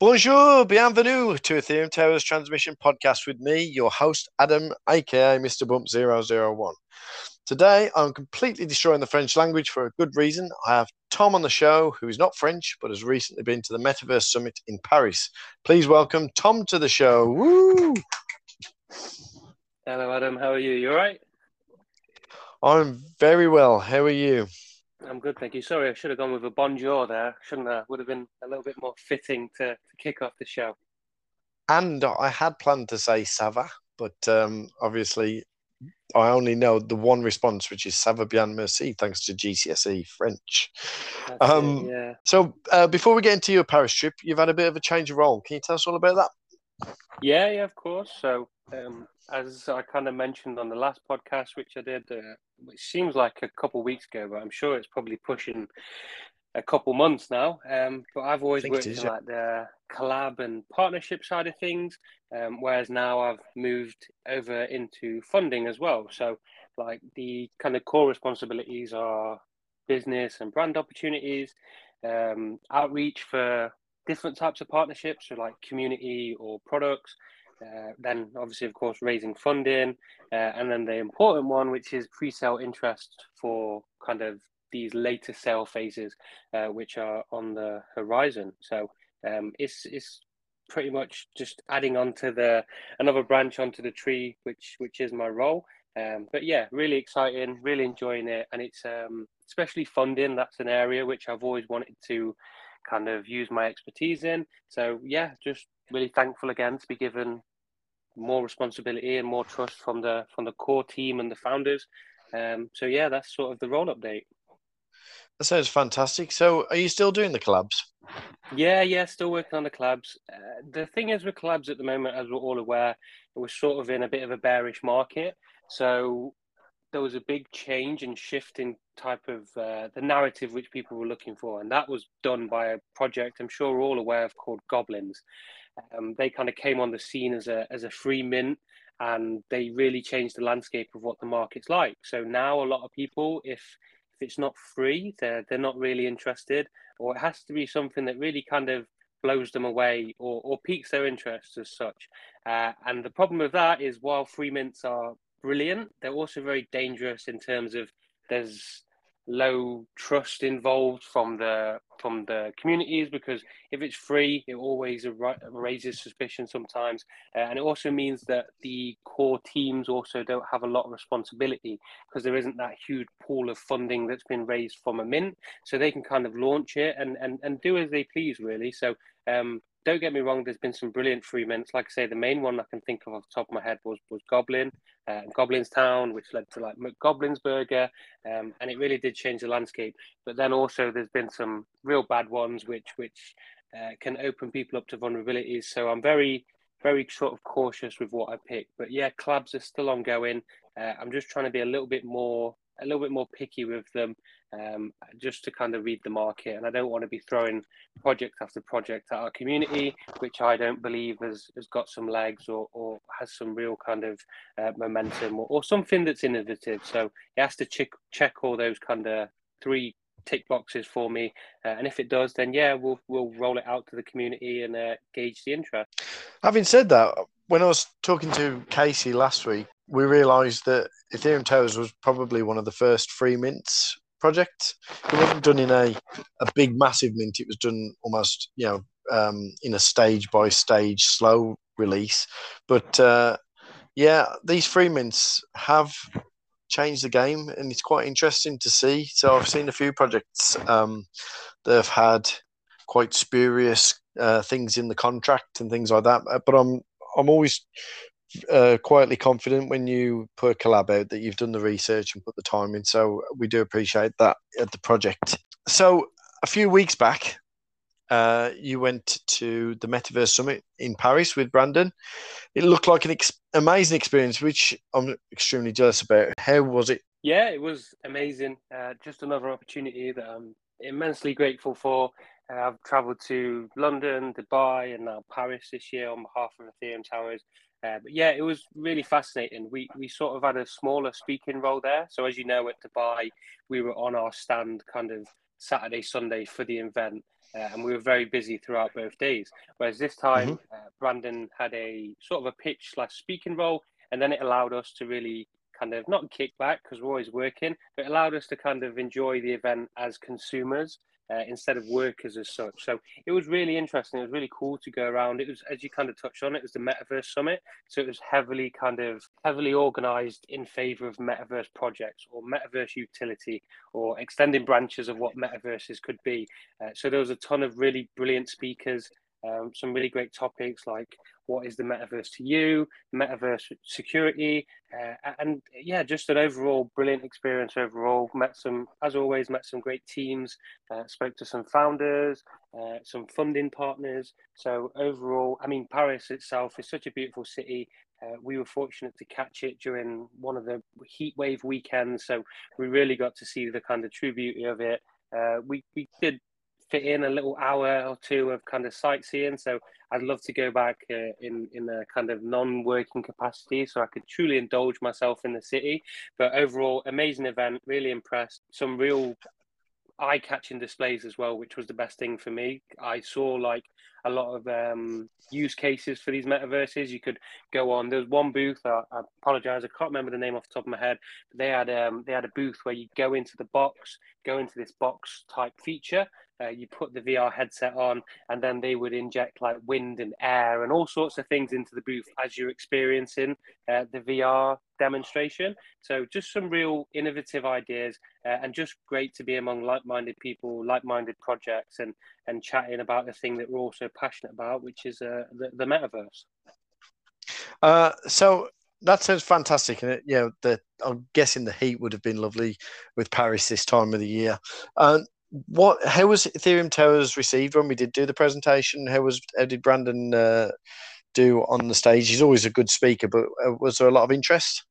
Bonjour, bienvenue to Ethereum Towers Transmission Podcast with me, your host, Adam, aka Mr. Bump 001. Today, I'm completely destroying the French language for a good reason. I have Tom on the show, who is not French, but has recently been to the Metaverse Summit in Paris. Please welcome Tom to the show. Woo! Hello, Adam. How are you? You all right? I'm very well. How are you? I'm good, thank you. Sorry, I should have gone with a bonjour there, shouldn't I? Would have been a little bit more fitting to, to kick off the show. And I had planned to say Sava, but um, obviously I only know the one response, which is Sava bien merci, thanks to GCSE French. Um, it, yeah. So uh, before we get into your Paris trip, you've had a bit of a change of role. Can you tell us all about that? Yeah, yeah, of course. So, um, as I kind of mentioned on the last podcast, which I did, uh, which seems like a couple of weeks ago, but I'm sure it's probably pushing a couple months now. Um, but I've always worked in like the collab and partnership side of things, um, whereas now I've moved over into funding as well. So, like the kind of core responsibilities are business and brand opportunities, um, outreach for different types of partnerships, so like community or products. Uh, then, obviously, of course, raising funding, uh, and then the important one, which is pre-sale interest for kind of these later sale phases, uh, which are on the horizon. So um, it's it's pretty much just adding on to the another branch onto the tree, which which is my role. Um, but yeah, really exciting, really enjoying it, and it's um, especially funding. That's an area which I've always wanted to kind of use my expertise in. So yeah, just really thankful again to be given more responsibility and more trust from the from the core team and the founders. Um, so yeah, that's sort of the role update. That sounds fantastic. So, are you still doing the collabs? Yeah, yeah, still working on the collabs. Uh, the thing is with collabs at the moment, as we're all aware, we're sort of in a bit of a bearish market. So there was a big change and shift in type of uh, the narrative which people were looking for, and that was done by a project I'm sure we're all aware of called Goblins. Um, they kind of came on the scene as a as a free mint, and they really changed the landscape of what the market's like. So now a lot of people, if if it's not free, they're they're not really interested, or it has to be something that really kind of blows them away or, or piques their interest as such. Uh, and the problem with that is while free mints are brilliant. They're also very dangerous in terms of there's low trust involved from the from the communities because if it's free it always raises suspicion sometimes. Uh, and it also means that the core teams also don't have a lot of responsibility because there isn't that huge pool of funding that's been raised from a mint. So they can kind of launch it and and, and do as they please really. So um, don't get me wrong, there's been some brilliant free mints. Like I say, the main one I can think of off the top of my head was was Goblin, uh, Goblin's Town, which led to like Goblin's Burger, um, and it really did change the landscape. But then also there's been some real bad ones, which which uh, can open people up to vulnerabilities. So I'm very very sort of cautious with what I pick. But yeah, clubs are still ongoing. Uh, I'm just trying to be a little bit more a little bit more picky with them um, just to kind of read the market. And I don't want to be throwing project after project at our community, which I don't believe has, has got some legs or, or has some real kind of uh, momentum or, or, something that's innovative. So it has to check, check all those kind of three tick boxes for me. Uh, and if it does, then yeah, we'll, we'll roll it out to the community and uh, gauge the interest. Having said that, when I was talking to Casey last week, we realised that Ethereum Towers was probably one of the first free mints projects. It wasn't done in a, a big, massive mint. It was done almost, you know, um, in a stage by stage, slow release. But uh, yeah, these free mints have changed the game, and it's quite interesting to see. So I've seen a few projects um, that have had quite spurious uh, things in the contract and things like that. But I'm I'm always uh, quietly confident when you put a collab out that you've done the research and put the time in. So we do appreciate that at the project. So a few weeks back, uh, you went to the Metaverse Summit in Paris with Brandon. It looked like an ex- amazing experience, which I'm extremely jealous about. How was it? Yeah, it was amazing. Uh, just another opportunity that I'm immensely grateful for. Uh, I've travelled to London, Dubai, and now Paris this year on behalf of Ethereum Towers. Uh, but yeah, it was really fascinating. We we sort of had a smaller speaking role there. So as you know, at Dubai, we were on our stand kind of Saturday, Sunday for the event. uh, and we were very busy throughout both days. Whereas this time, mm-hmm. uh, Brandon had a sort of a pitch slash speaking role, and then it allowed us to really kind of not kick back because we're always working, but allowed us to kind of enjoy the event as consumers uh, instead of workers as such. So it was really interesting. It was really cool to go around. It was, as you kind of touched on, it was the Metaverse Summit. So it was heavily kind of heavily organized in favor of Metaverse projects or Metaverse utility or extending branches of what Metaverses could be. Uh, so there was a ton of really brilliant speakers. Um, some really great topics like what is the metaverse to you, metaverse security, uh, and yeah, just an overall brilliant experience. Overall, met some, as always, met some great teams. Uh, spoke to some founders, uh, some funding partners. So overall, I mean, Paris itself is such a beautiful city. Uh, we were fortunate to catch it during one of the heat wave weekends, so we really got to see the kind of true beauty of it. Uh, we we did fit in a little hour or two of kind of sightseeing. So I'd love to go back uh, in in a kind of non-working capacity, so I could truly indulge myself in the city. But overall, amazing event. Really impressed. Some real eye-catching displays as well, which was the best thing for me. I saw like a lot of um, use cases for these metaverses. You could go on. There was one booth. I, I apologize, I can't remember the name off the top of my head. They had um, they had a booth where you go into the box, go into this box type feature, uh, you put the VR headset on, and then they would inject like wind and air and all sorts of things into the booth as you're experiencing uh, the VR demonstration. So, just some real innovative ideas, uh, and just great to be among like-minded people, like-minded projects, and and chatting about the thing that we're also passionate about, which is uh, the, the metaverse. Uh, so that sounds fantastic, and you know, the I'm guessing the heat would have been lovely with Paris this time of the year. Um, what how was Ethereum Towers received when we did do the presentation? How was how did Brandon uh, do on the stage? He's always a good speaker, but uh, was there a lot of interest?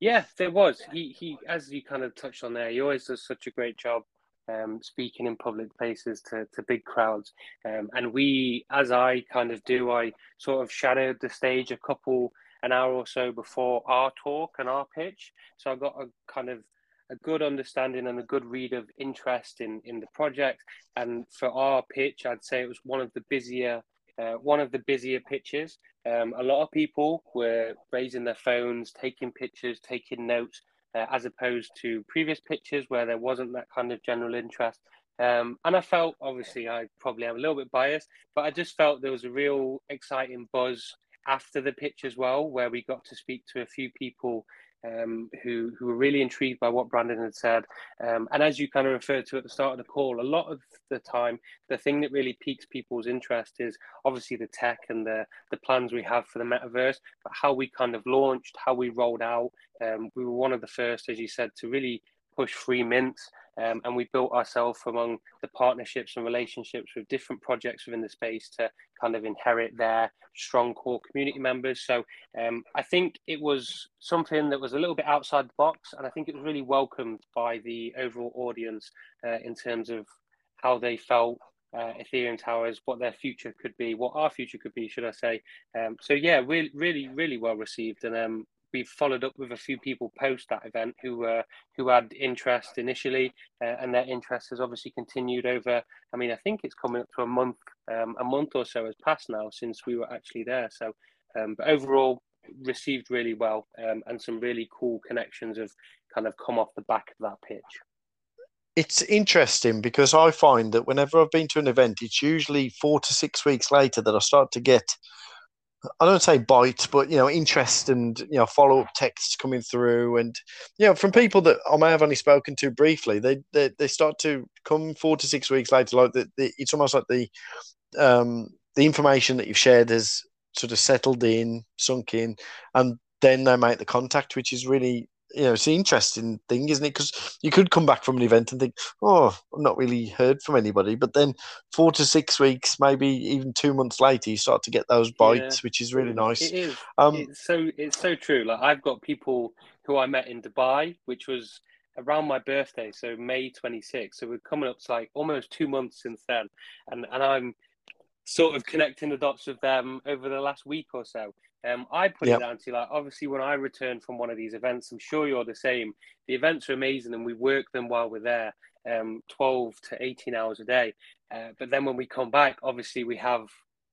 Yeah, there was. He he, as you kind of touched on there, he always does such a great job um, speaking in public places to, to big crowds. Um, and we, as I kind of do, I sort of shadowed the stage a couple, an hour or so before our talk and our pitch. So I got a kind of a good understanding and a good read of interest in in the project. And for our pitch, I'd say it was one of the busier uh, one of the busier pitches. Um, a lot of people were raising their phones, taking pictures, taking notes, uh, as opposed to previous pitches where there wasn't that kind of general interest. Um, and I felt, obviously, I probably am a little bit biased, but I just felt there was a real exciting buzz after the pitch as well, where we got to speak to a few people um, who who were really intrigued by what Brandon had said. Um, and as you kind of referred to at the start of the call, a lot of the time, the thing that really piques people's interest is obviously the tech and the the plans we have for the metaverse, but how we kind of launched, how we rolled out. Um, we were one of the first, as you said, to really push free mints um, and we built ourselves among the partnerships and relationships with different projects within the space to kind of inherit their strong core community members. So um, I think it was something that was a little bit outside the box, and I think it was really welcomed by the overall audience uh, in terms of how they felt uh, Ethereum towers, what their future could be, what our future could be, should I say? Um, so yeah, really, really, really well received, and we've followed up with a few people post that event who who had interest initially, uh, and their interest has obviously continued over. I mean, I think it's coming up to a month, um, a month or so has passed now since we were actually there. So, um, but overall, received really well, um, and some really cool connections have kind of come off the back of that pitch. It's interesting because I find that whenever I've been to an event, it's usually four to six weeks later that I start to get I don't say bite, but you know, interest and you know, follow up texts coming through, and you know, from people that I may have only spoken to briefly, they they, they start to come four to six weeks later. Like the it's almost like the um, the information that you've shared has sort of settled in, sunk in, and then they make the contact, which is really you know, it's an interesting thing, isn't it? Because you could come back from an event and think, oh, I've not really heard from anybody. But then four to six weeks, maybe even two months later, you start to get those bites, yeah. which is really nice. It is. Um, it's so it's so true. Like I've got people who I met in Dubai, which was around my birthday, so May 26th. So we're coming up to like almost two months since then, and and I'm sort of connecting the dots with them over the last week or so. Um, I put yep. it down to like obviously when I return from one of these events, I'm sure you're the same. The events are amazing and we work them while we're there, um, 12 to 18 hours a day. Uh, but then when we come back, obviously we have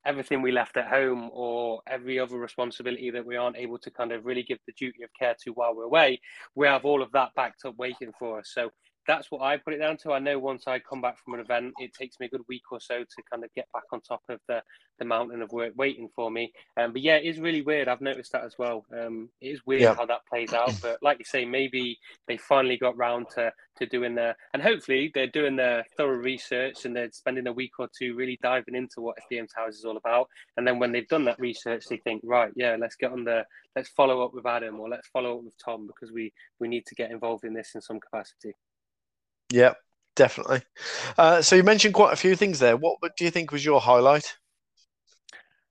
everything we left at home or every other responsibility that we aren't able to kind of really give the duty of care to while we're away, we have all of that backed up waiting for us. So that's what I put it down to. I know once I come back from an event, it takes me a good week or so to kind of get back on top of the, the mountain of work waiting for me. Um, but yeah, it is really weird. I've noticed that as well. Um, it is weird yeah. how that plays out. But like you say, maybe they finally got round to, to doing their, and hopefully they're doing their thorough research and they're spending a week or two really diving into what FDM Towers is all about. And then when they've done that research, they think, right, yeah, let's get on the, let's follow up with Adam or let's follow up with Tom because we, we need to get involved in this in some capacity. Yeah, definitely. Uh, so you mentioned quite a few things there. What do you think was your highlight?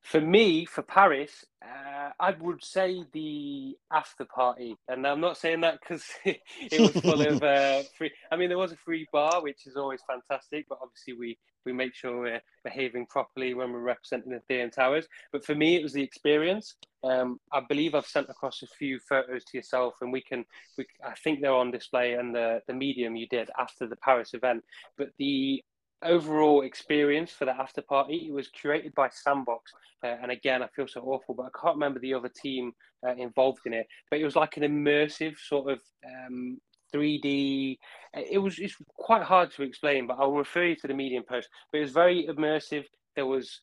For me, for Paris, uh, I would say the after party, and I'm not saying that because it was full of uh, free. I mean, there was a free bar, which is always fantastic, but obviously we we make sure we're behaving properly when we're representing the Ethereum Towers. But for me, it was the experience. Um, I believe I've sent across a few photos to yourself, and we can. We, I think they're on display and the the medium you did after the Paris event. But the overall experience for the after party it was curated by Sandbox, uh, and again, I feel so awful, but I can't remember the other team uh, involved in it. But it was like an immersive sort of um, 3D. It was it's quite hard to explain, but I'll refer you to the Medium post. But it was very immersive. There was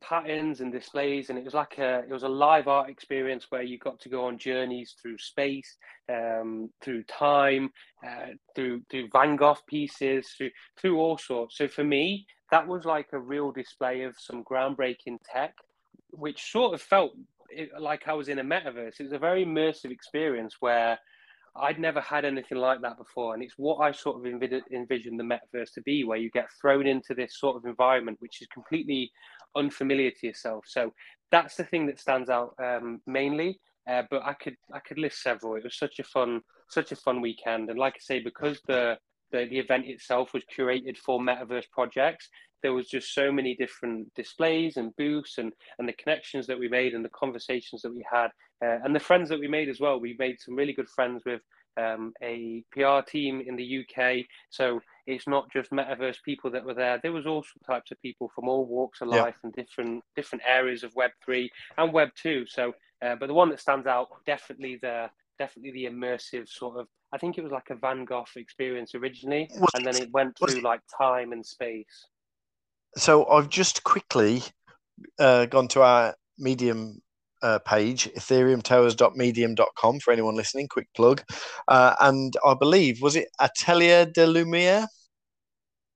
patterns and displays and it was like a it was a live art experience where you got to go on journeys through space um, through time uh, through through van gogh pieces through through all sorts. So for me that was like a real display of some groundbreaking tech which sort of felt like i was in a metaverse. It was a very immersive experience where I'd never had anything like that before, and it's what I sort of envisioned the metaverse to be, where you get thrown into this sort of environment which is completely unfamiliar to yourself. So that's the thing that stands out um, mainly. Uh, but I could I could list several. It was such a fun such a fun weekend, and like I say, because the the, the event itself was curated for metaverse projects there was just so many different displays and booths and and the connections that we made and the conversations that we had uh, and the friends that we made as well we made some really good friends with um, a pr team in the uk so it's not just metaverse people that were there. There was all types of people from all walks of life and different different areas of Web three and Web two. So, uh, but the one that stands out definitely the definitely the immersive sort of. I think it was like a Van Gogh experience originally, was and then it went through like time and space. So I've just quickly uh, gone to our Medium uh, page, ethereumtowers.medium.com for anyone listening, quick plug. Uh, and I believe, was it Atelier de Lumiere?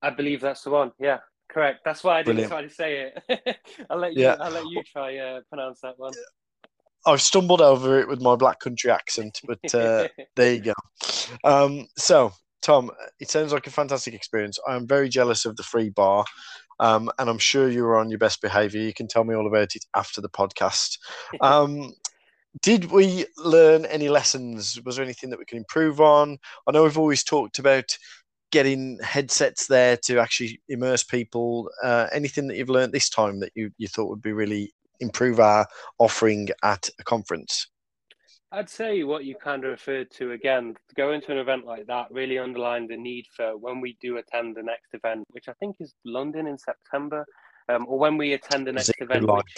I believe that's the one. Yeah, correct. That's why I didn't Brilliant. try to say it. I'll let you. Yeah. I'll let you try uh, pronounce that one. I've stumbled over it with my black country accent, but uh, there you go. Um, so, Tom, it sounds like a fantastic experience. I am very jealous of the free bar, um, and I'm sure you were on your best behaviour. You can tell me all about it after the podcast. Um, did we learn any lessons? Was there anything that we can improve on? I know we've always talked about getting headsets there to actually immerse people. Uh, anything that you've learned this time that you, you thought would be really improve our offering at a conference? I'd say what you kind of referred to again, going to an event like that really underlined the need for when we do attend the next event, which I think is London in September, um, or when we attend the next event. Which,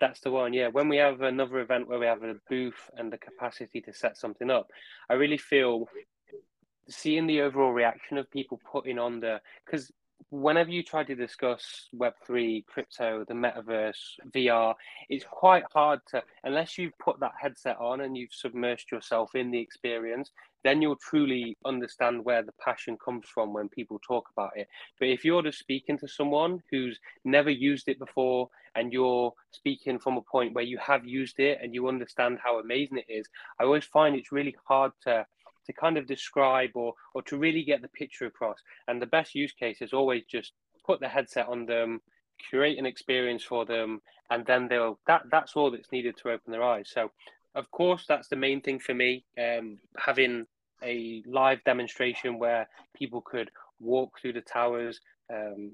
that's the one, yeah. When we have another event where we have a booth and the capacity to set something up, I really feel seeing the overall reaction of people putting on the because whenever you try to discuss web3 crypto the metaverse vr it's quite hard to unless you've put that headset on and you've submerged yourself in the experience then you'll truly understand where the passion comes from when people talk about it. But if you're just speaking to someone who's never used it before and you're speaking from a point where you have used it and you understand how amazing it is i always find it's really hard to to kind of describe or or to really get the picture across. And the best use case is always just put the headset on them, curate an experience for them, and then they'll that that's all that's needed to open their eyes. So of course that's the main thing for me. Um, having a live demonstration where people could walk through the towers, um,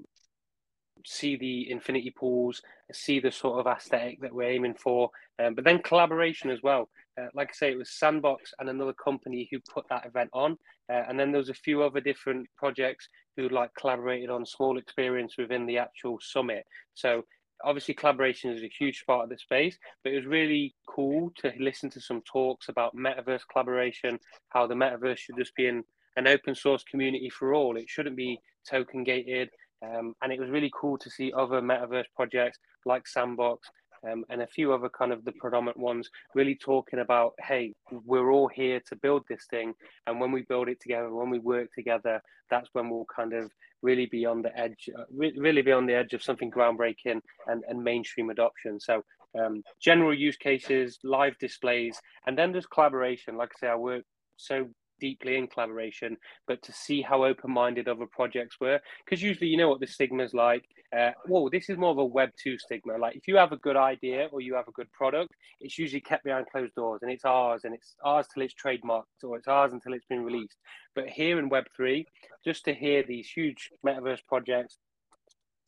see the infinity pools, see the sort of aesthetic that we're aiming for, um, but then collaboration as well. Uh, like I say, it was Sandbox and another company who put that event on, uh, and then there was a few other different projects who like collaborated on small experience within the actual summit. So obviously collaboration is a huge part of the space but it was really cool to listen to some talks about metaverse collaboration how the metaverse should just be in an open source community for all. It shouldn't be token gated. Um, and it was really cool to see other metaverse projects like sandbox um, and a few other kind of the predominant ones really talking about hey we're all here to build this thing and when we build it together when we work together that's when we'll kind of really be on the edge uh, really be on the edge of something groundbreaking and, and mainstream adoption. So um, general use cases live displays and then there's collaboration. Like i say i work so deeply in collaboration, but to see how open-minded other projects were. Because usually, you know what the stigma is like. Uh, whoa, this is more of a Web two stigma. Like if you have a good idea or you have a good product, it's usually kept behind closed doors, and it's ours, and it's ours till it's trademarked, or it's ours until it's been released. But here in Web three, just to hear these huge metaverse projects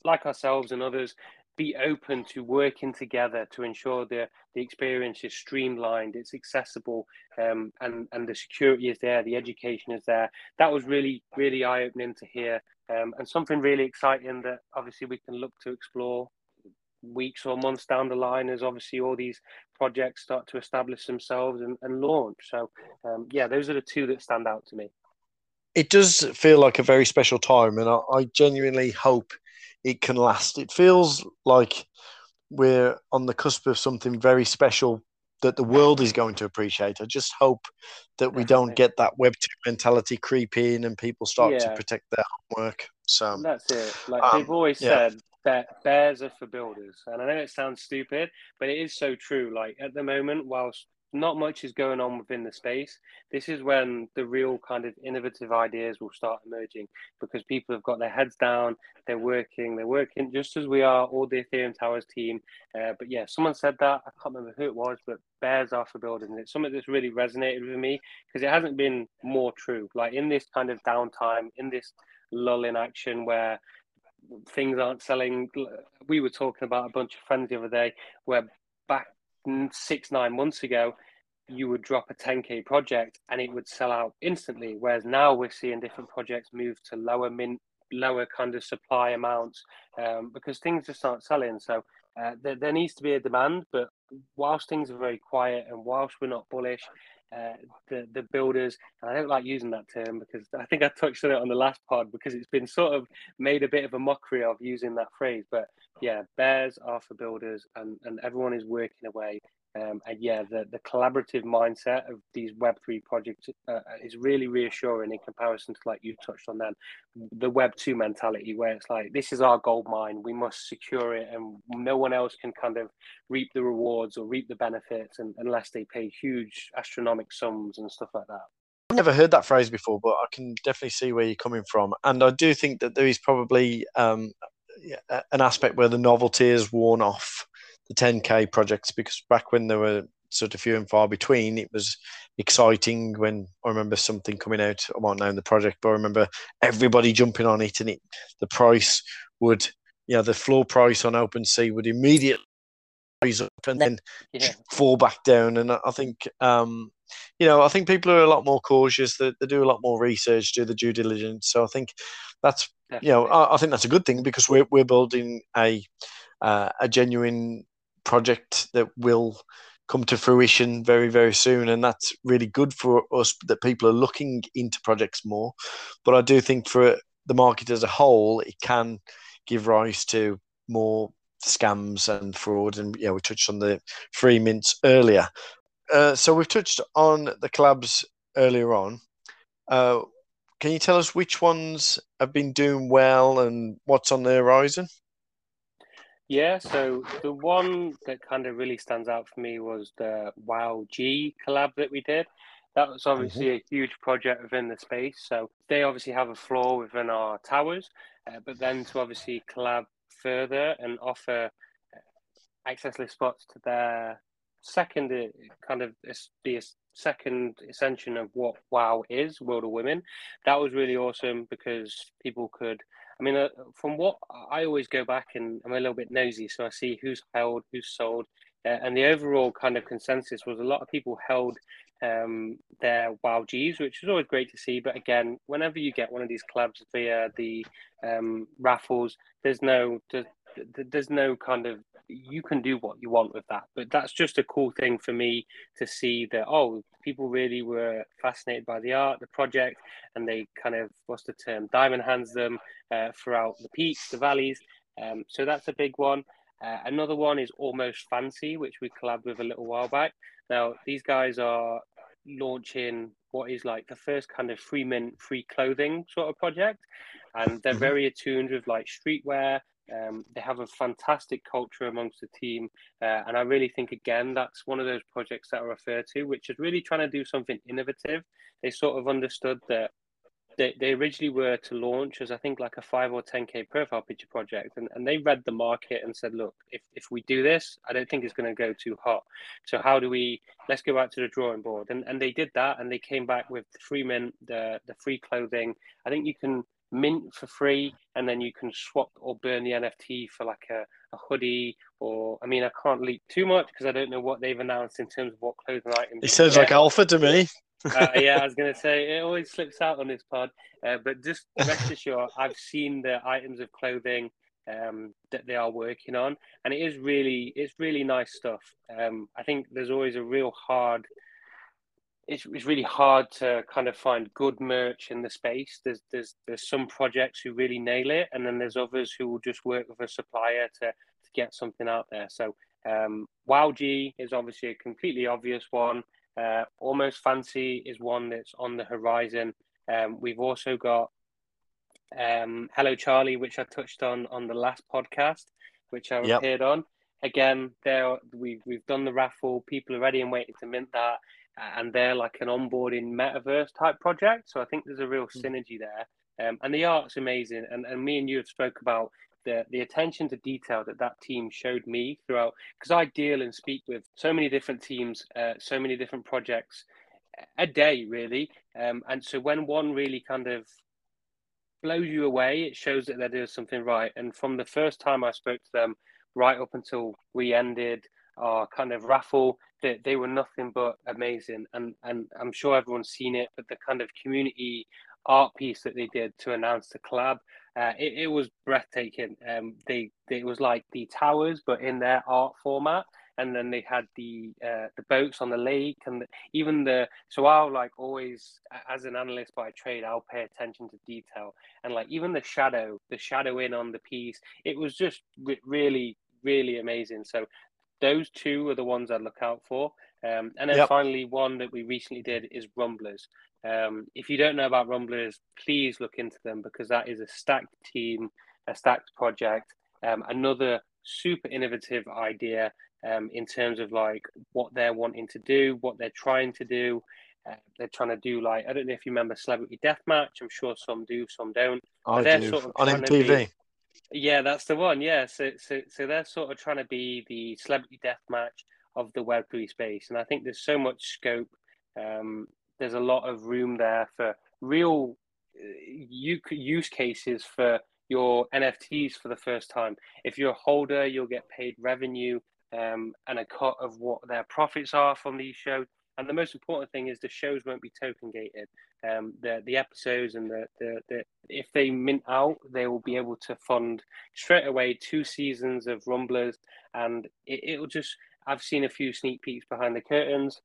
like ourselves and others be open to working together to ensure the, the experience is streamlined, it's accessible, um, and, and the security is there, the education is there. That was really, really eye opening to hear, um, and something really exciting that obviously we can look to explore weeks or months down the line as obviously all these projects start to establish themselves and, and launch. So, um, yeah, those are the two that stand out to me. It does feel like a very special time, and I, I genuinely hope it can last. It feels like we're on the cusp of something very special that the world is going to appreciate. I just hope that we don't get that Web two mentality creep in and people start yeah. to protect their homework. So that's it. Like um, they've always yeah. said, that bears are for builders, and I know it sounds stupid, but it is so true. Like at the moment, whilst not much is going on within the space. This is when the real kind of innovative ideas will start emerging because people have got their heads down, they're working, they're working just as we are, all the Ethereum Towers team. Uh, but yeah, someone said that. I can't remember who it was, but bears are for building. It's something that's really resonated with me because it hasn't been more true. Like in this kind of downtime, in this lull in action where things aren't selling. We were talking about a bunch of friends the other day where back six, nine months ago, you would drop a 10k project and it would sell out instantly. Whereas now we're seeing different projects move to lower mint, lower kind of supply amounts um, because things just aren't selling. So uh, there, there needs to be a demand, but whilst things are very quiet and whilst we're not bullish, uh, the the builders, and I don't like using that term because I think I touched on it on the last pod because it's been sort of made a bit of a mockery of using that phrase. But yeah, bears are for builders, and and everyone is working away. Um, and yeah, the, the collaborative mindset of these Web3 projects uh, is really reassuring in comparison to, like you touched on then, the Web2 mentality, where it's like, this is our gold mine, we must secure it, and no one else can kind of reap the rewards or reap the benefits and, unless they pay huge astronomical sums and stuff like that. I've never heard that phrase before, but I can definitely see where you're coming from. And I do think that there is probably um, an aspect where the novelty is worn off the 10k projects because back when they were sort of few and far between, it was exciting when I remember something coming out. I won't name the project, but I remember everybody jumping on it, and it the price would, you know, the floor price on OpenSea would immediately rise up and then yeah. fall back down. And I think, um, you know, I think people are a lot more cautious. They, they do a lot more research, do the due diligence. So I think that's, Definitely. you know, I, I, think that's a good thing because we're we're building a uh, a genuine project that will come to fruition very very soon and that's really good for us that people are looking into projects more. But i do think for the market as a whole it can give rise to more scams and fraud and yeah we touched on the free mints earlier. Uh, so we've touched on the collabs earlier on. Uh, can you tell us which ones have been doing well and what's on the horizon yeah, so the one that kind of really stands out for me was the WoW G collab that we did. That was obviously mm-hmm. a huge project within the space. So they obviously have a floor within our towers, uh, but then to obviously collab further and offer uh, access list spots to their second uh, kind of the second ascension of what WoW is, World of Women. That was really awesome because people could I mean, uh, from what I always go back and I'm a little bit nosy, so I see who's held, who's sold, Uh, and the overall kind of consensus was a lot of people held um, their WoW Gs, which is always great to see. But again, whenever you get one of these clubs via the um, raffles, there's no there's no kind of you can do what you want with that. But that's just a cool thing for me to see that oh, people really were fascinated by the art, the project, and they kind of what's the term, diamond hands them uh, throughout the peaks, the valleys. Um, so that's a big one. Uh, another one is Almost Fancy, which we collabed with a little while back. Now, these guys are launching what is like the first kind of free mint, free clothing sort of project. And they're mm-hmm. very attuned with like streetwear. Um, they have a fantastic culture amongst the team. Uh, and I really think, again, that's one of those projects that I refer to, which is really trying to do something innovative. They sort of understood that they, they originally were to launch as I think like a five or ten k profile picture project, and, and they read the market and said, look, if, if we do this, I don't think it's going to go too hot. So how do we? Let's go back to the drawing board, and and they did that, and they came back with the free mint, the the free clothing. I think you can mint for free, and then you can swap or burn the NFT for like a, a hoodie, or I mean, I can't leak too much because I don't know what they've announced in terms of what clothing items. It sounds like alpha to me uh, yeah, I was going to say it always slips out on this pod, uh, but just rest assured, I've seen the items of clothing um, that they are working on, and it is really it's really nice stuff. Um, I think there's always a real hard. It's, it's really hard to kind of find good merch in the space. There's there's there's some projects who really nail it, and then there's others who will just work with a supplier to to get something out there. So um, WowG is obviously a completely obvious one. Uh, Almost Fancy is one that's on the horizon. Um, we've also got um, Hello Charlie, which I touched on on the last podcast, which I yep. appeared on. Again, there we we've done the raffle. People are ready and waiting to mint that, and they're like an onboarding metaverse type project. So I think there's a real hmm. synergy there. Um, and the art's amazing. And, and me and you have spoke about the the attention to detail that that team showed me throughout because I deal and speak with so many different teams, uh, so many different projects a day really, um, and so when one really kind of blows you away, it shows that they're doing something right. And from the first time I spoke to them, right up until we ended our kind of raffle, they, they were nothing but amazing. And and I'm sure everyone's seen it, but the kind of community art piece that they did to announce the collab uh, it, it, was breathtaking. Um, they, they, it was like the towers, but in their art format. And then they had the uh, the boats on the lake, and the, even the. So I'll like always, as an analyst by trade, I'll pay attention to detail, and like even the shadow, the shadow in on the piece, it was just re- really, really amazing. So those two are the ones I look out for. Um, and then yep. finally, one that we recently did is Rumblers. Um, if you don't know about Rumblers, please look into them because that is a stacked team, a stacked project, um, another super innovative idea um, in terms of like what they're wanting to do, what they're trying to do. Uh, they're trying to do like I don't know if you remember Celebrity Deathmatch. I'm sure some do, some don't. I do. Sort of on MTV. Yeah, that's the one. Yeah, so so so they're sort of trying to be the Celebrity death match of the Web3 space, and I think there's so much scope um, there's a lot of room there for real uh, use cases for your NFTs for the first time. If you're a holder, you'll get paid revenue um, and a cut of what their profits are from these shows. And the most important thing is the shows won't be token gated. Um, the the episodes and the, the, the if they mint out, they will be able to fund straight away two seasons of Rumblers, and it, it'll just. I've seen a few sneak peeks behind the curtains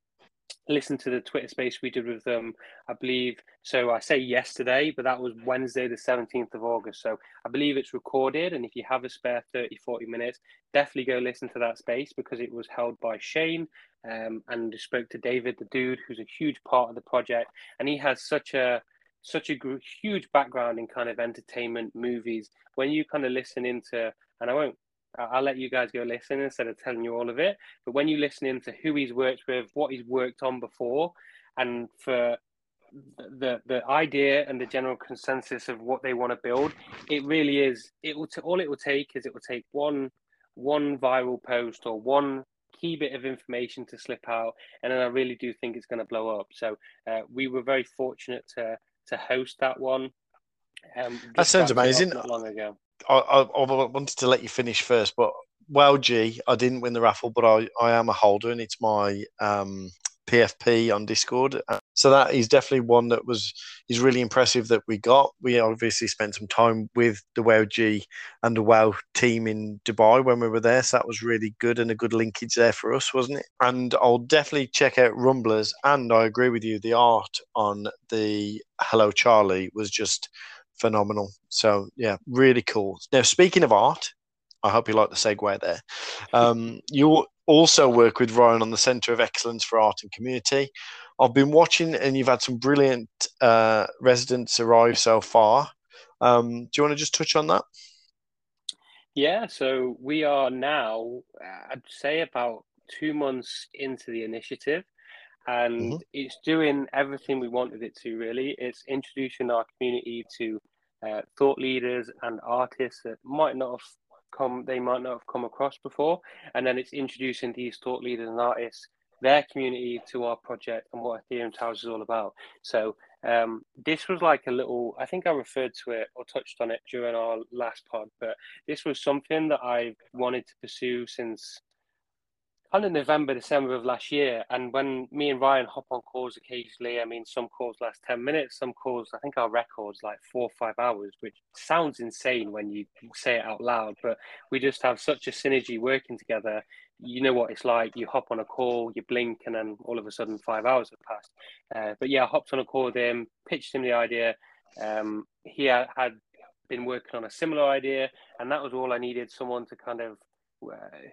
listen to the Twitter space we did with them, I believe. So I say yesterday, but that was Wednesday, the 17th of August. So I believe it's recorded. And if you have a spare 30, 40 minutes, definitely go listen to that space because it was held by Shane um, and spoke to David, the dude, who's a huge part of the project. And he has such a such a huge background in kind of entertainment movies when you kind of listen into and i won't I'll let you guys go listen instead of telling you all of it. But when you listen into who he's worked with, what he's worked on before, and for the the idea and the general consensus of what they want to build, it really is. It will t- all it will take is it will take one one viral post or one key bit of information to slip out, and then I really do think it's going to blow up. So uh, we were very fortunate to to host that one. Um, that sounds amazing. Not long ago. I, I, I, wanted to let you finish first, but WoW G, I didn't win the raffle, but I, I am a holder, and it's my um, PFP on Discord. So that is definitely one that was is really impressive that we got. We obviously spent some time with the WoW G and the WoW team in Dubai when we were there, so that was really good and a good linkage there for us, wasn't it? And I'll definitely check out Rumblers. And I agree with you, the art on the Hello Charlie was just phenomenal. So yeah, really cool. Now speaking of art, I hope you like the segue there. Um, you also work with Ryan on the Centre of Excellence for Art and Community. I've been watching, and you've had some brilliant uh, residents arrive so far. Um, do you want to just touch on that? Yeah, so we are now, I'd say, about two months into the initiative, and mm-hmm. it's doing everything we wanted it to. Really, it's introducing our community to uh, thought leaders and artists that might not have come they might not have come across before and then it's introducing these thought leaders and artists their community to our project and what ethereum towers is all about so um, this was like a little i think i referred to it or touched on it during our last pod but this was something that I've wanted to pursue since kind of November, December of last year. And when me and Ryan hop on calls occasionally, I mean, some calls last 10 minutes, some calls, I think our record's like four or five hours, which sounds insane when you say it out loud, but we just have such a synergy working together. You know what it's like. You hop on a call, you blink, and then all of a sudden five hours have passed. Uh, but yeah, I hopped on a call with him, pitched him the idea. Um, he had been working on a similar idea, and that was all I needed someone to kind of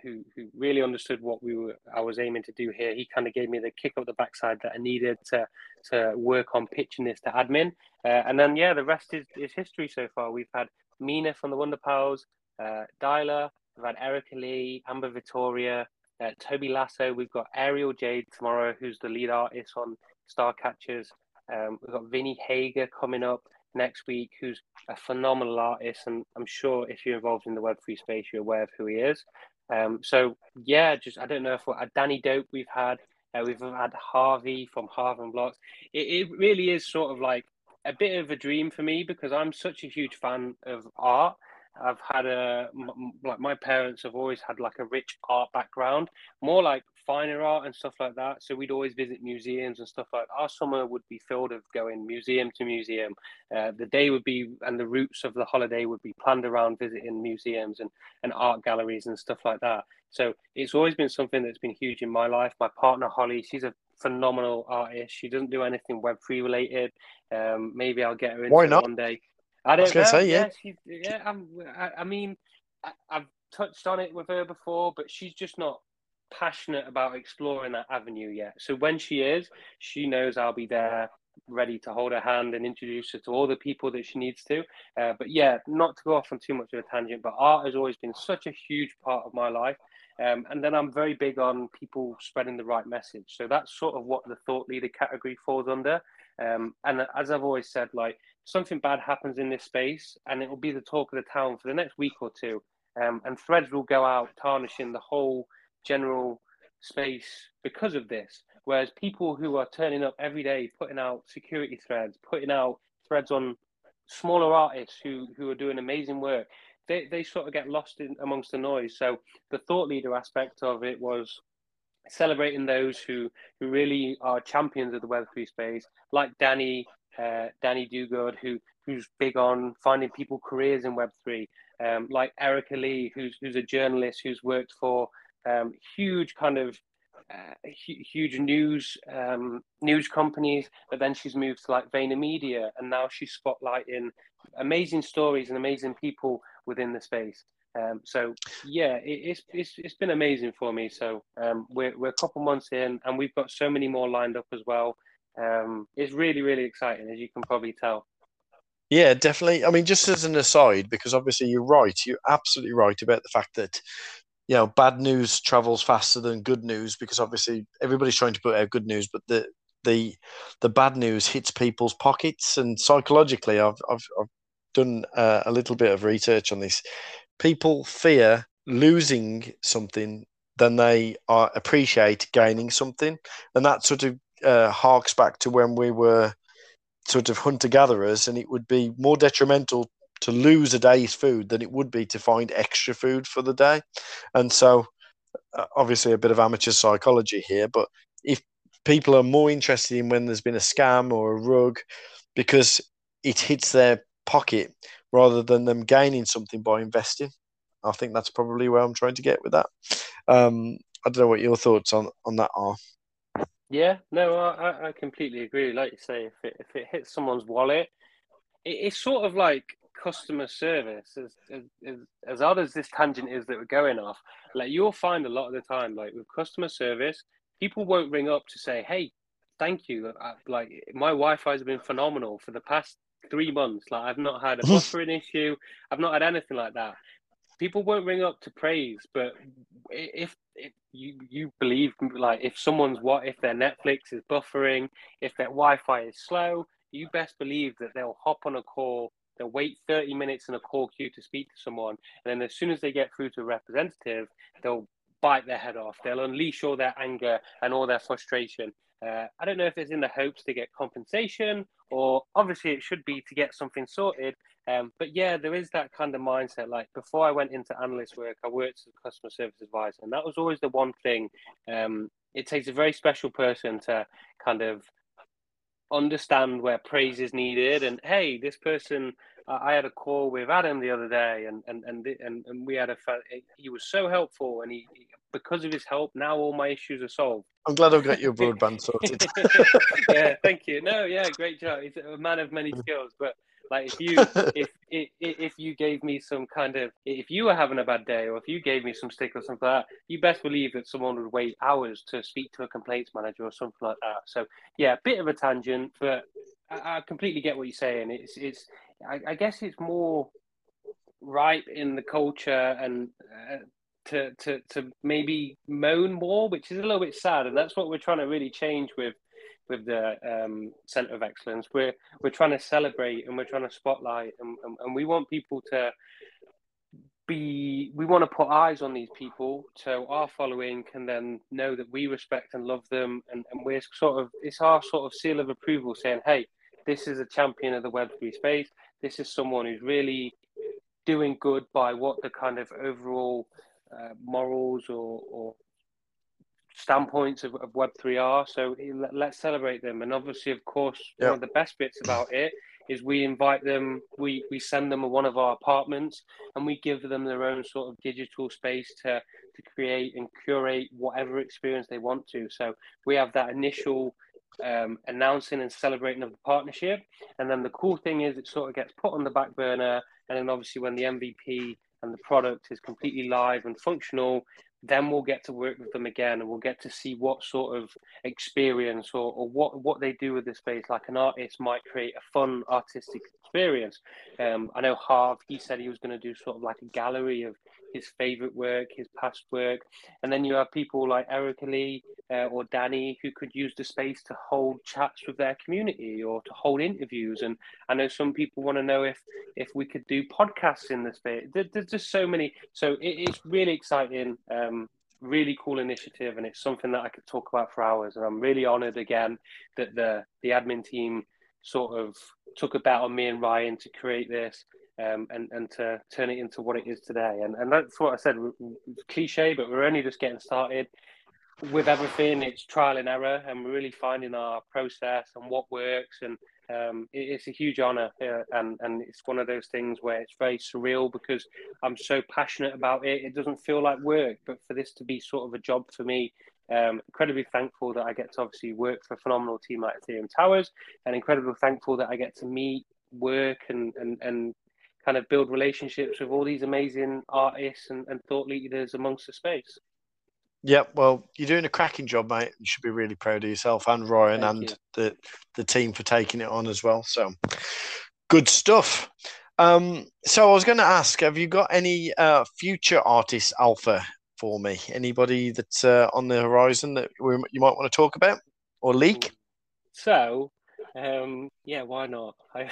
who who really understood what we were I was aiming to do here. He kind of gave me the kick up the backside that I needed to to work on pitching this to admin. Uh, and then yeah, the rest is, is history so far. We've had Mina from the Wonder Pals, uh, Dyla, we've had Erica Lee, Amber Victoria, uh, Toby Lasso. We've got Ariel Jade tomorrow, who's the lead artist on Starcatchers. Um, we've got Vinnie Hager coming up next week, who's a phenomenal artist, and I'm sure if you're involved in the Web3 space, you're aware of who he is. Um, so yeah, just I don't know if uh, Danny Dope we've had, uh, we've had Harvey from Harvey Blocks. It, it really is sort of like a bit of a dream for me because I'm such a huge fan of art I've had a like my parents have always had like a rich art background, more like finer art and stuff like that. So we'd always visit museums and stuff like. That. Our summer would be filled of going museum to museum. Uh, the day would be and the routes of the holiday would be planned around visiting museums and and art galleries and stuff like that. So it's always been something that's been huge in my life. My partner Holly, she's a phenomenal artist. She doesn't do anything Web three related. Um, maybe I'll get her not? one day. I don't I know. Say, yeah, yeah, yeah I'm, I, I mean, I, I've touched on it with her before, but she's just not passionate about exploring that avenue yet. So when she is, she knows I'll be there ready to hold her hand and introduce her to all the people that she needs to. Uh, but yeah, not to go off on too much of a tangent, but art has always been such a huge part of my life. Um, and then I'm very big on people spreading the right message. So that's sort of what the thought leader category falls under. Um, and as I've always said, like something bad happens in this space, and it will be the talk of the town for the next week or two. Um, and threads will go out tarnishing the whole general space because of this. Whereas people who are turning up every day, putting out security threads, putting out threads on smaller artists who who are doing amazing work, they they sort of get lost in amongst the noise. So the thought leader aspect of it was celebrating those who who really are champions of the Web3 space, like Danny uh, Danny Duguid, who who's big on finding people careers in Web three, um, like Erica Lee, who's who's a journalist who's worked for um, huge kind of uh, huge news um, news companies, but then she's moved to like VaynerMedia, and now she's spotlighting amazing stories and amazing people within the space. Um, so yeah, it, it's it's it's been amazing for me. So um, we're we're a couple months in, and we've got so many more lined up as well. Um, it's really really exciting, as you can probably tell. Yeah, definitely. I mean, just as an aside, because obviously you're right, you're absolutely right about the fact that you know bad news travels faster than good news because obviously everybody's trying to put out good news, but the the the bad news hits people's pockets and psychologically, I've I've, I've done uh, a little bit of research on this. People fear losing something than they are appreciate gaining something, and that sort of uh, harks back to when we were sort of hunter gatherers, and it would be more detrimental to lose a day's food than it would be to find extra food for the day. And so, uh, obviously, a bit of amateur psychology here, but if people are more interested in when there's been a scam or a rug because it hits their pocket rather than them gaining something by investing. I think that's probably where I'm trying to get with that. Um, I don't know what your thoughts on, on that are. Yeah, no, I, I completely agree. Like you say, if it, if it hits someone's wallet, it, it's sort of like customer service. As, as as odd as this tangent is that we're going off, like you'll find a lot of the time, like with customer service, people won't ring up to say, "Hey, thank you." Uh, uh, like my Wi-Fi has been phenomenal for the past three months. Like I've not had a buffering issue. I've not had anything like that. People won't ring up to praise, but if, if you you believe like if someone's what if their Netflix is buffering, if their Wi-Fi is slow, you best believe that they'll hop on a call. They'll wait 30 minutes in a call queue to speak to someone. And then as soon as they get through to a representative, they'll bite their head off. They'll unleash all their anger and all their frustration. Uh, I don't know if it's in the hopes to get compensation or obviously it should be to get something sorted. Um, but yeah, there is that kind of mindset. Like before I went into analyst work, I worked as a customer service advisor, and that was always the one thing. Um, it takes a very special person to kind of understand where praise is needed. And hey, this person, uh, I had a call with Adam the other day, and and and and, and we had a he was so helpful, and he, he because of his help, now all my issues are solved. I'm glad I've got your broadband sorted. yeah, thank you. No, yeah, great job. He's a man of many skills, but like if you if, if if you gave me some kind of if you were having a bad day or if you gave me some stick or something like that, you best believe that someone would wait hours to speak to a complaints manager or something like that. So yeah, a bit of a tangent, but I, I completely get what you're saying. It's it's I, I guess it's more ripe in the culture and uh, to, to to maybe moan more, which is a little bit sad, and that's what we're trying to really change with with the um, Centre of Excellence. We're we're trying to celebrate and we're trying to spotlight, and, and, and we want people to be. We want to put eyes on these people, so our following can then know that we respect and love them, and, and we're sort of it's our sort of seal of approval, saying, "Hey, this is a champion of the Web three space. This is someone who's really doing good by what the kind of overall uh, morals or, or standpoints of, of Web3 are. So let's celebrate them. And obviously, of course, one of the best bits about it is we invite them, we, we send them one of our apartments and we give them their own sort of digital space to, to create and curate whatever experience they want to. So we have that initial um, announcing and celebrating of the partnership. And then the cool thing is it sort of gets put on the back burner. And then obviously when the MVP and the product is completely live and functional, then we'll get to work with them again and we'll get to see what sort of experience or, or what, what they do with the space. Like an artist might create a fun artistic experience. Um, I know Harv, he said he was going to do sort of like a gallery of his favorite work, his past work. And then you have people like Erica Lee uh, or Danny who could use the space to hold chats with their community or to hold interviews. And I know some people want to know if if we could do podcasts in the space. There, there's just so many. So it, it's really exciting. Um, really cool initiative and it's something that I could talk about for hours and I'm really honored again that the the admin team sort of took a bet on me and Ryan to create this um, and and to turn it into what it is today. And and that's what I said. Cliche, but we're only just getting started. With everything, it's trial and error, and we're really finding our process and what works. And um, it, it's a huge honor, uh, and and it's one of those things where it's very surreal because I'm so passionate about it. It doesn't feel like work, but for this to be sort of a job for me um, incredibly thankful that I get to obviously work for a phenomenal team like Ethereum Towers, and incredibly thankful that I get to meet, work, and and and kind of build relationships with all these amazing artists and, and thought leaders amongst the space. Yeah, well, you're doing a cracking job, mate. You should be really proud of yourself and Ryan Thank and you. the the team for taking it on as well. So, good stuff. Um, so I was going to ask, have you got any uh, future artists alpha for me? Anybody that's uh, on the horizon that we, you might want to talk about or leak? So um, yeah, why not? I,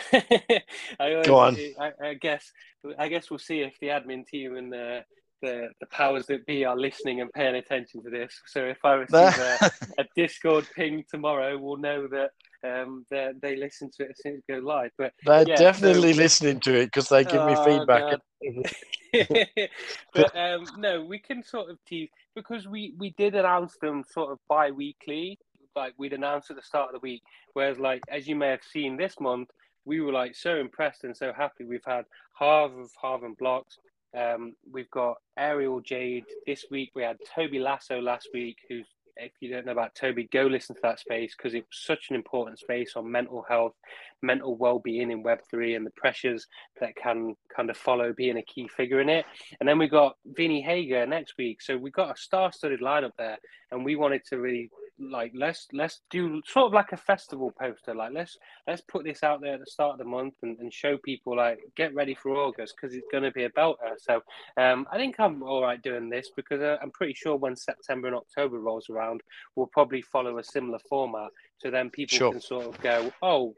I, Go on. I, I, guess I guess we'll see if the admin team and the the, the powers that be are listening and paying attention to this. So if I receive a, a Discord ping tomorrow, we'll know that um, they listen to it as soon as it goes live. But they're yeah, definitely so, listening to it because they give me Oh, feedback. but um, no, we can sort of tease because we we did announce them sort of bi-weekly. Like we'd announce at the start of the week. Whereas, like as you may have seen this month, we were like so impressed and so happy. We've had half of Harvard blocks. Um, we've got Ariel Jade this week. We had Toby Lasso last week, who's if you don't know about Toby, go listen to that space because it was such an important space on mental health, mental well-being in Web3 and the pressures that can kind of follow being a key figure in it. And then we got Vinnie Hager next week. So we got a star-studded lineup there and we wanted to really like let's let's do sort of like a festival poster like let's let's put this out there at the start of the month and, and show people like get ready for august because it's going to be a belter so um, i think i'm all right doing this because uh, i'm pretty sure when september and october rolls around we'll probably follow a similar format so then people Sure. can sort of go oh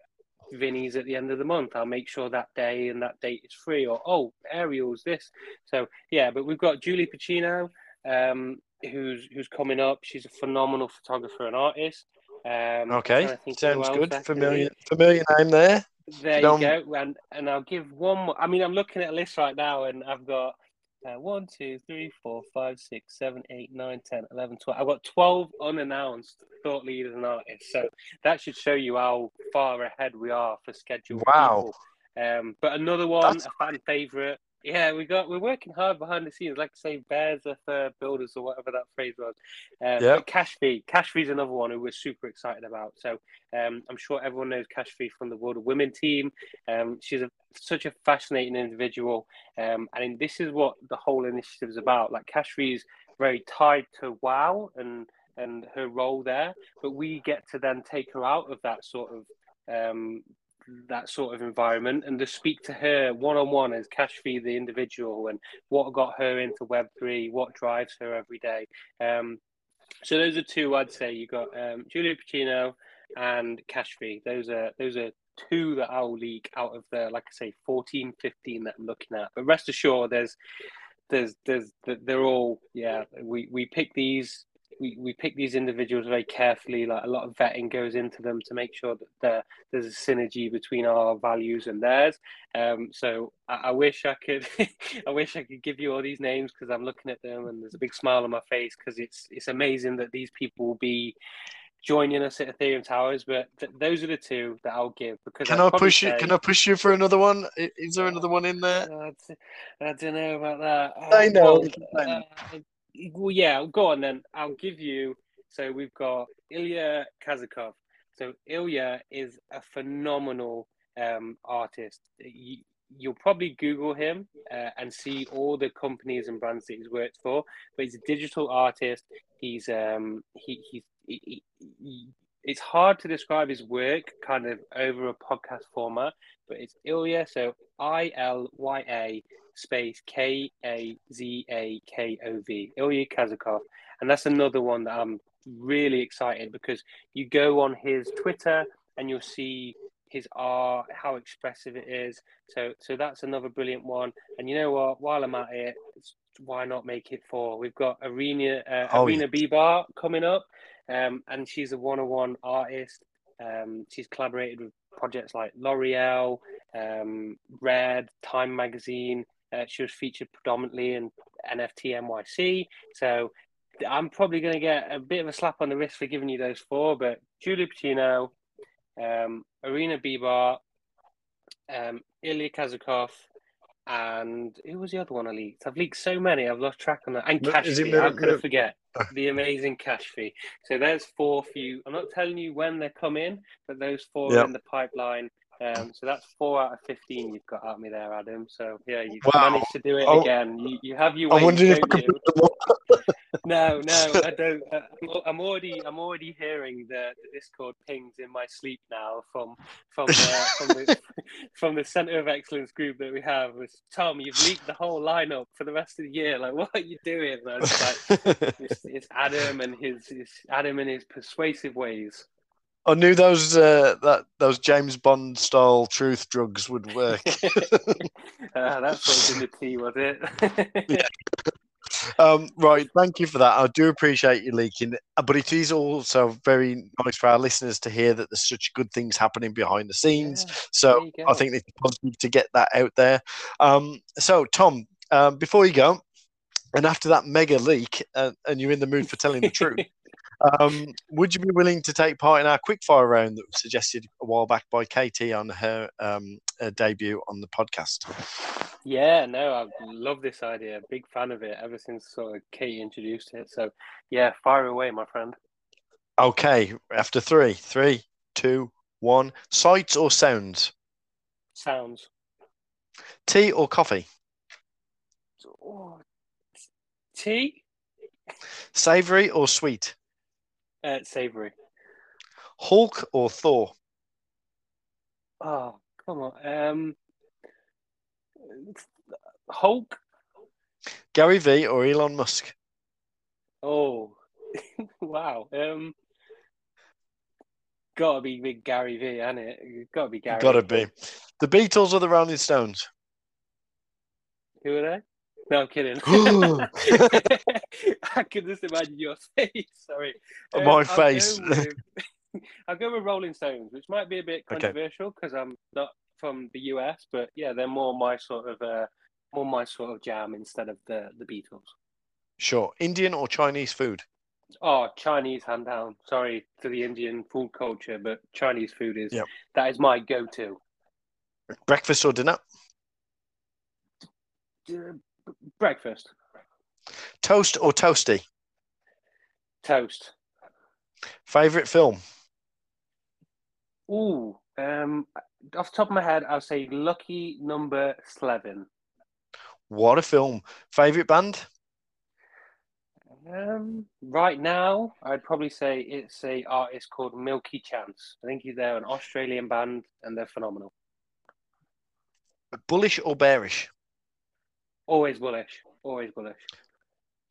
Vinnie's at the end of the month. I'll make sure that day and that date is free. Or oh, Ariel's this. So yeah, but we've got Julie Pacino, um, who's who's coming up. She's a phenomenal photographer and artist. Um, Okay, trying to think who sounds good. Familiar, familiar name there. There you go. And and I'll give one more. I mean, I'm looking at a list right now, and I've got uh, one, two, three, four, five, six, seven, eight, nine, ten, eleven, twelve. I've got twelve unannounced thought leaders and artists. So that should show you how far ahead we are for schedule. Wow. Um, but another one, That's- a fan favorite. Yeah, we got we're working hard behind the scenes, like I say, bears are for builders or whatever that phrase was. Uh, Yeah. Cash Fee, Cash Fee's another one who we're super excited about. So um, I'm sure everyone knows Cash Fee from the World of Women team. Um, she's a, such a fascinating individual, um, and this is what the whole initiative is about. Like Cash fee is very tied to WoW and and her role there, but we get to then take her out of that sort of um, that sort of environment and to speak to her one on one as Cash Fee, the individual, and what got her into Web three, what drives her every day. Um, so those are two I'd say. You got um, Julia Pacino and Cash Fee. Those are those are two that I'll leak out of the like I say 14, 15 that I'm looking at. But rest assured, there's there's there's they're all yeah. We we pick these. We, we pick these individuals very carefully. Like a lot of vetting goes into them to make sure that there, there's a synergy between our values and theirs. Um, so I, I wish I could, I wish I could give you all these names because I'm looking at them and there's a big smile on my face because it's it's amazing that these people will be joining us at Ethereum Towers. But th- those are the two that I'll give because Can I'd I push you? say- Can I push you for another one? Is there another one in there? I don't know about that. I Uh, I know. uh, well, yeah, go on then. I'll give you. So we've got Ilya Kazakov. So Ilya is a phenomenal um, artist. You, you'll probably Google him uh, and see all the companies and brands that he's worked for. But he's a digital artist. He's um, he, he's he, he, he, it's hard to describe his work kind of over a podcast format, but it's Ilya. So I L Y A space K A Z A K O V. Ilya Kazakov. And that's another one that I'm really excited because you go on his Twitter and you'll see his art, how expressive it is. So so that's another brilliant one. And you know what? While I'm at it, why not make it four? We've got Arena uh, Oh, Arena Bibar coming up, um, and she's a one-on-one artist. Um, she's collaborated with projects like L'Oreal, um, Red, Time Magazine. Uh, she was featured predominantly in NFT NYC. So I'm probably going to get a bit of a slap on the wrist for giving you those four. But Julie Pacino, um, Arena Bibar, um, Ilya Kazakov, and who was the other one I leaked? I've leaked so many, I've lost track on that. And Cash Fee, how could I forget? Ah. The amazing Cash Fee. So there's four for you. I'm not telling you when they come in, but those four Yep. are in the pipeline. Um, so that's four out of 15 you've got at me there, Adam. So yeah, you Wow. managed to do it Oh, again. You, you have your I ways, wondered if I could you? put them up. No, no, I don't. Uh, I'm- already, I'm already hearing the, the Discord pings in my sleep now from from the, from the from the Center of Excellence group that we have. It's, Tom, you've leaked the whole lineup for the rest of the year. Like, what are you doing? I like, it's, it's Adam and his, his Adam and his persuasive ways. I knew those uh, that those James Bond style truth drugs would work. uh, that's what was in the tea, was it? um, right, thank you for that. I do appreciate you leaking, uh, but it is also very nice for our listeners to hear that there's such good things happening behind the scenes. Yeah, so I think it's positive to get that out there. Um, so, Tom, um, before you go, and after that mega leak, uh, and you're in the mood for telling the truth, um, would you be willing to take part in our quickfire round that was suggested a while back by Katie on her, um, her debut on the podcast? Yeah, no, I love this idea. Big fan of it ever since sort of Kate introduced it. So, yeah, fire away, my friend. Okay, after three, three, two, one. Sights or sounds? Sounds. Tea or coffee? Oh, tea, Savory or sweet? Uh, savory. Hulk or Thor? Oh, come on. Um, Hulk. Gary Vee or Elon Musk? Oh, wow. Um, gotta be big Gary Vee, ain't it? Gotta be Gary. Gotta be. The Beatles or the Rolling Stones? Who are they? No, I'm kidding. I can just imagine your face. Sorry. Um, My I'll face. Go with, I'll go with Rolling Stones, which might be a bit controversial because I'm not from the US, but yeah, they're more my sort of uh, more my sort of jam instead of the the Beatles. Sure. Indian or Chinese food? Oh, Chinese hand down. Sorry to the Indian food culture, but Chinese food is Yep. that is my go-to. Breakfast or dinner? Breakfast, Toast or toasty? toast. Favorite film? Ooh, um, off the top of my head, I'll say Lucky Number Slevin. What a film. Favorite band? Um, right now, I'd probably say it's a artist called Milky Chance. I think they're an Australian band, and they're phenomenal. Bullish or bearish? Always bullish, always bullish.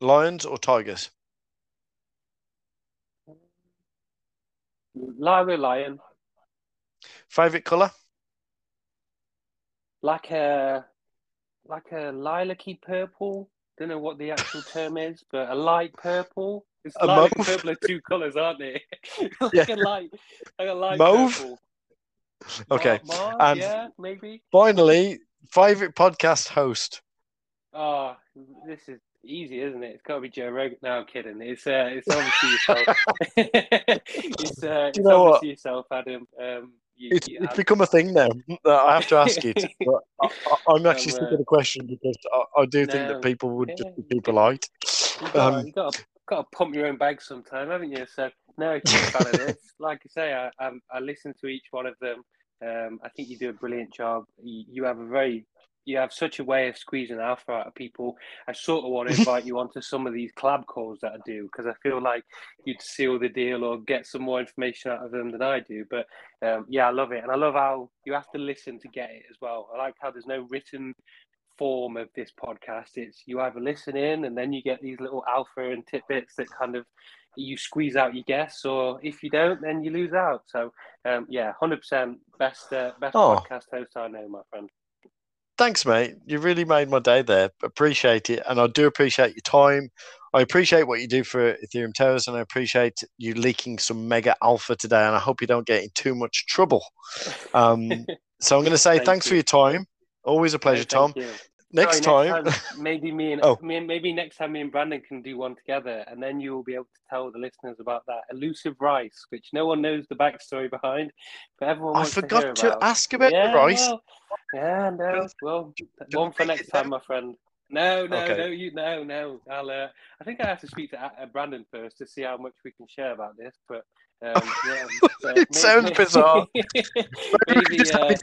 Lions or tigers? Lyra Lion, Favorite color? like a like a lilac-y purple. Don't know what the actual term is, but a light purple. It's A lilac mauve? purple are two colours, aren't they? like Yeah. a light, like a light Mauve? purple. Okay. Ma- mauve, And- yeah, maybe. Finally, favorite podcast host? Oh, this is easy, isn't it? It's got to be Joe Rogan. No, I'm kidding. It's uh, it's obviously yourself. it's uh, it's you know what? yourself, Adam. Um, you, It's, you it's have- become a thing now. I have to ask but I, I'm actually Um, uh, of the question because I, I do think that people would just be yeah. too polite. you got Um, you got to, got to pump your own bag sometime, haven't you? So no, huge fan of this. Like I say, I, I I listen to each one of them. Um, I think you do a brilliant job. You, you have a very you have such a way of squeezing alpha out of people. I sort of want to invite you onto some of these collab calls that I do because I feel like you'd seal the deal or get some more information out of them than I do. But um, yeah, I love it, and I love how you have to listen to get it as well. I like how there's no written form of this podcast. It's you either listen in and then you get these little alpha and tidbits that kind of you squeeze out your guess, or if you don't, then you lose out. So um, yeah, hundred percent best uh, best Oh. podcast host I know, my friend. Thanks, mate. You really made my day there. Appreciate it. And I do appreciate your time. I appreciate what you do for Ethereum Towers and I appreciate you leaking some mega alpha today. And I hope you don't get in too much trouble. Um, so I'm going to say Thank thanks for your time. Always a pleasure, No, Tom. you. Next Sorry, time, maybe me and Oh. me, maybe next time me and Brandon can do one together, and then you will be able to tell the listeners about that elusive rice, which no one knows the backstory behind, but everyone I to forgot to about. ask about yeah, the rice. Well, yeah, no, well, one for next time, my friend. No, no, Okay. no, you no, no. I'll. Uh, I think I have to speak to uh, Brandon first to see how much we can share about this. But um, yeah, It sounds bizarre. maybe uh,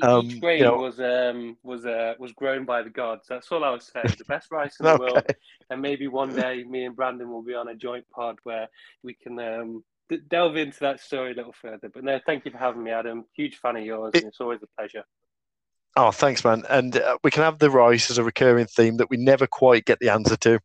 Um, each grain you know- was um was uh was grown by the gods. That's all I was saying. The best rice in the world, and maybe one day me and Brandon will be on a joint pod where we can um d- delve into that story a little further. But no, thank you for having me, Adam. Huge fan of yours, It- and it's always a pleasure. Oh, thanks, man. And uh, we can have the rice as a recurring theme that we never quite get the answer to.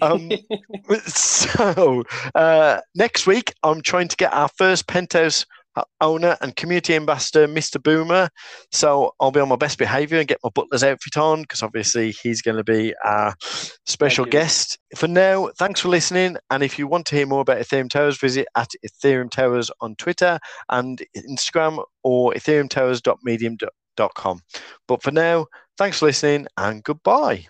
Um, So, uh, next week, I'm trying to get our first penthouse Uh, owner and community ambassador, Mr. Boomer. So I'll be on my best behaviour and get my butler's outfit on because obviously he's going to be our special guest. For now, thanks for listening. And if you want to hear more about Ethereum Towers, visit at Ethereum Towers on Twitter and Instagram or ethereumtowers.medium.com. But for now, thanks for listening and goodbye.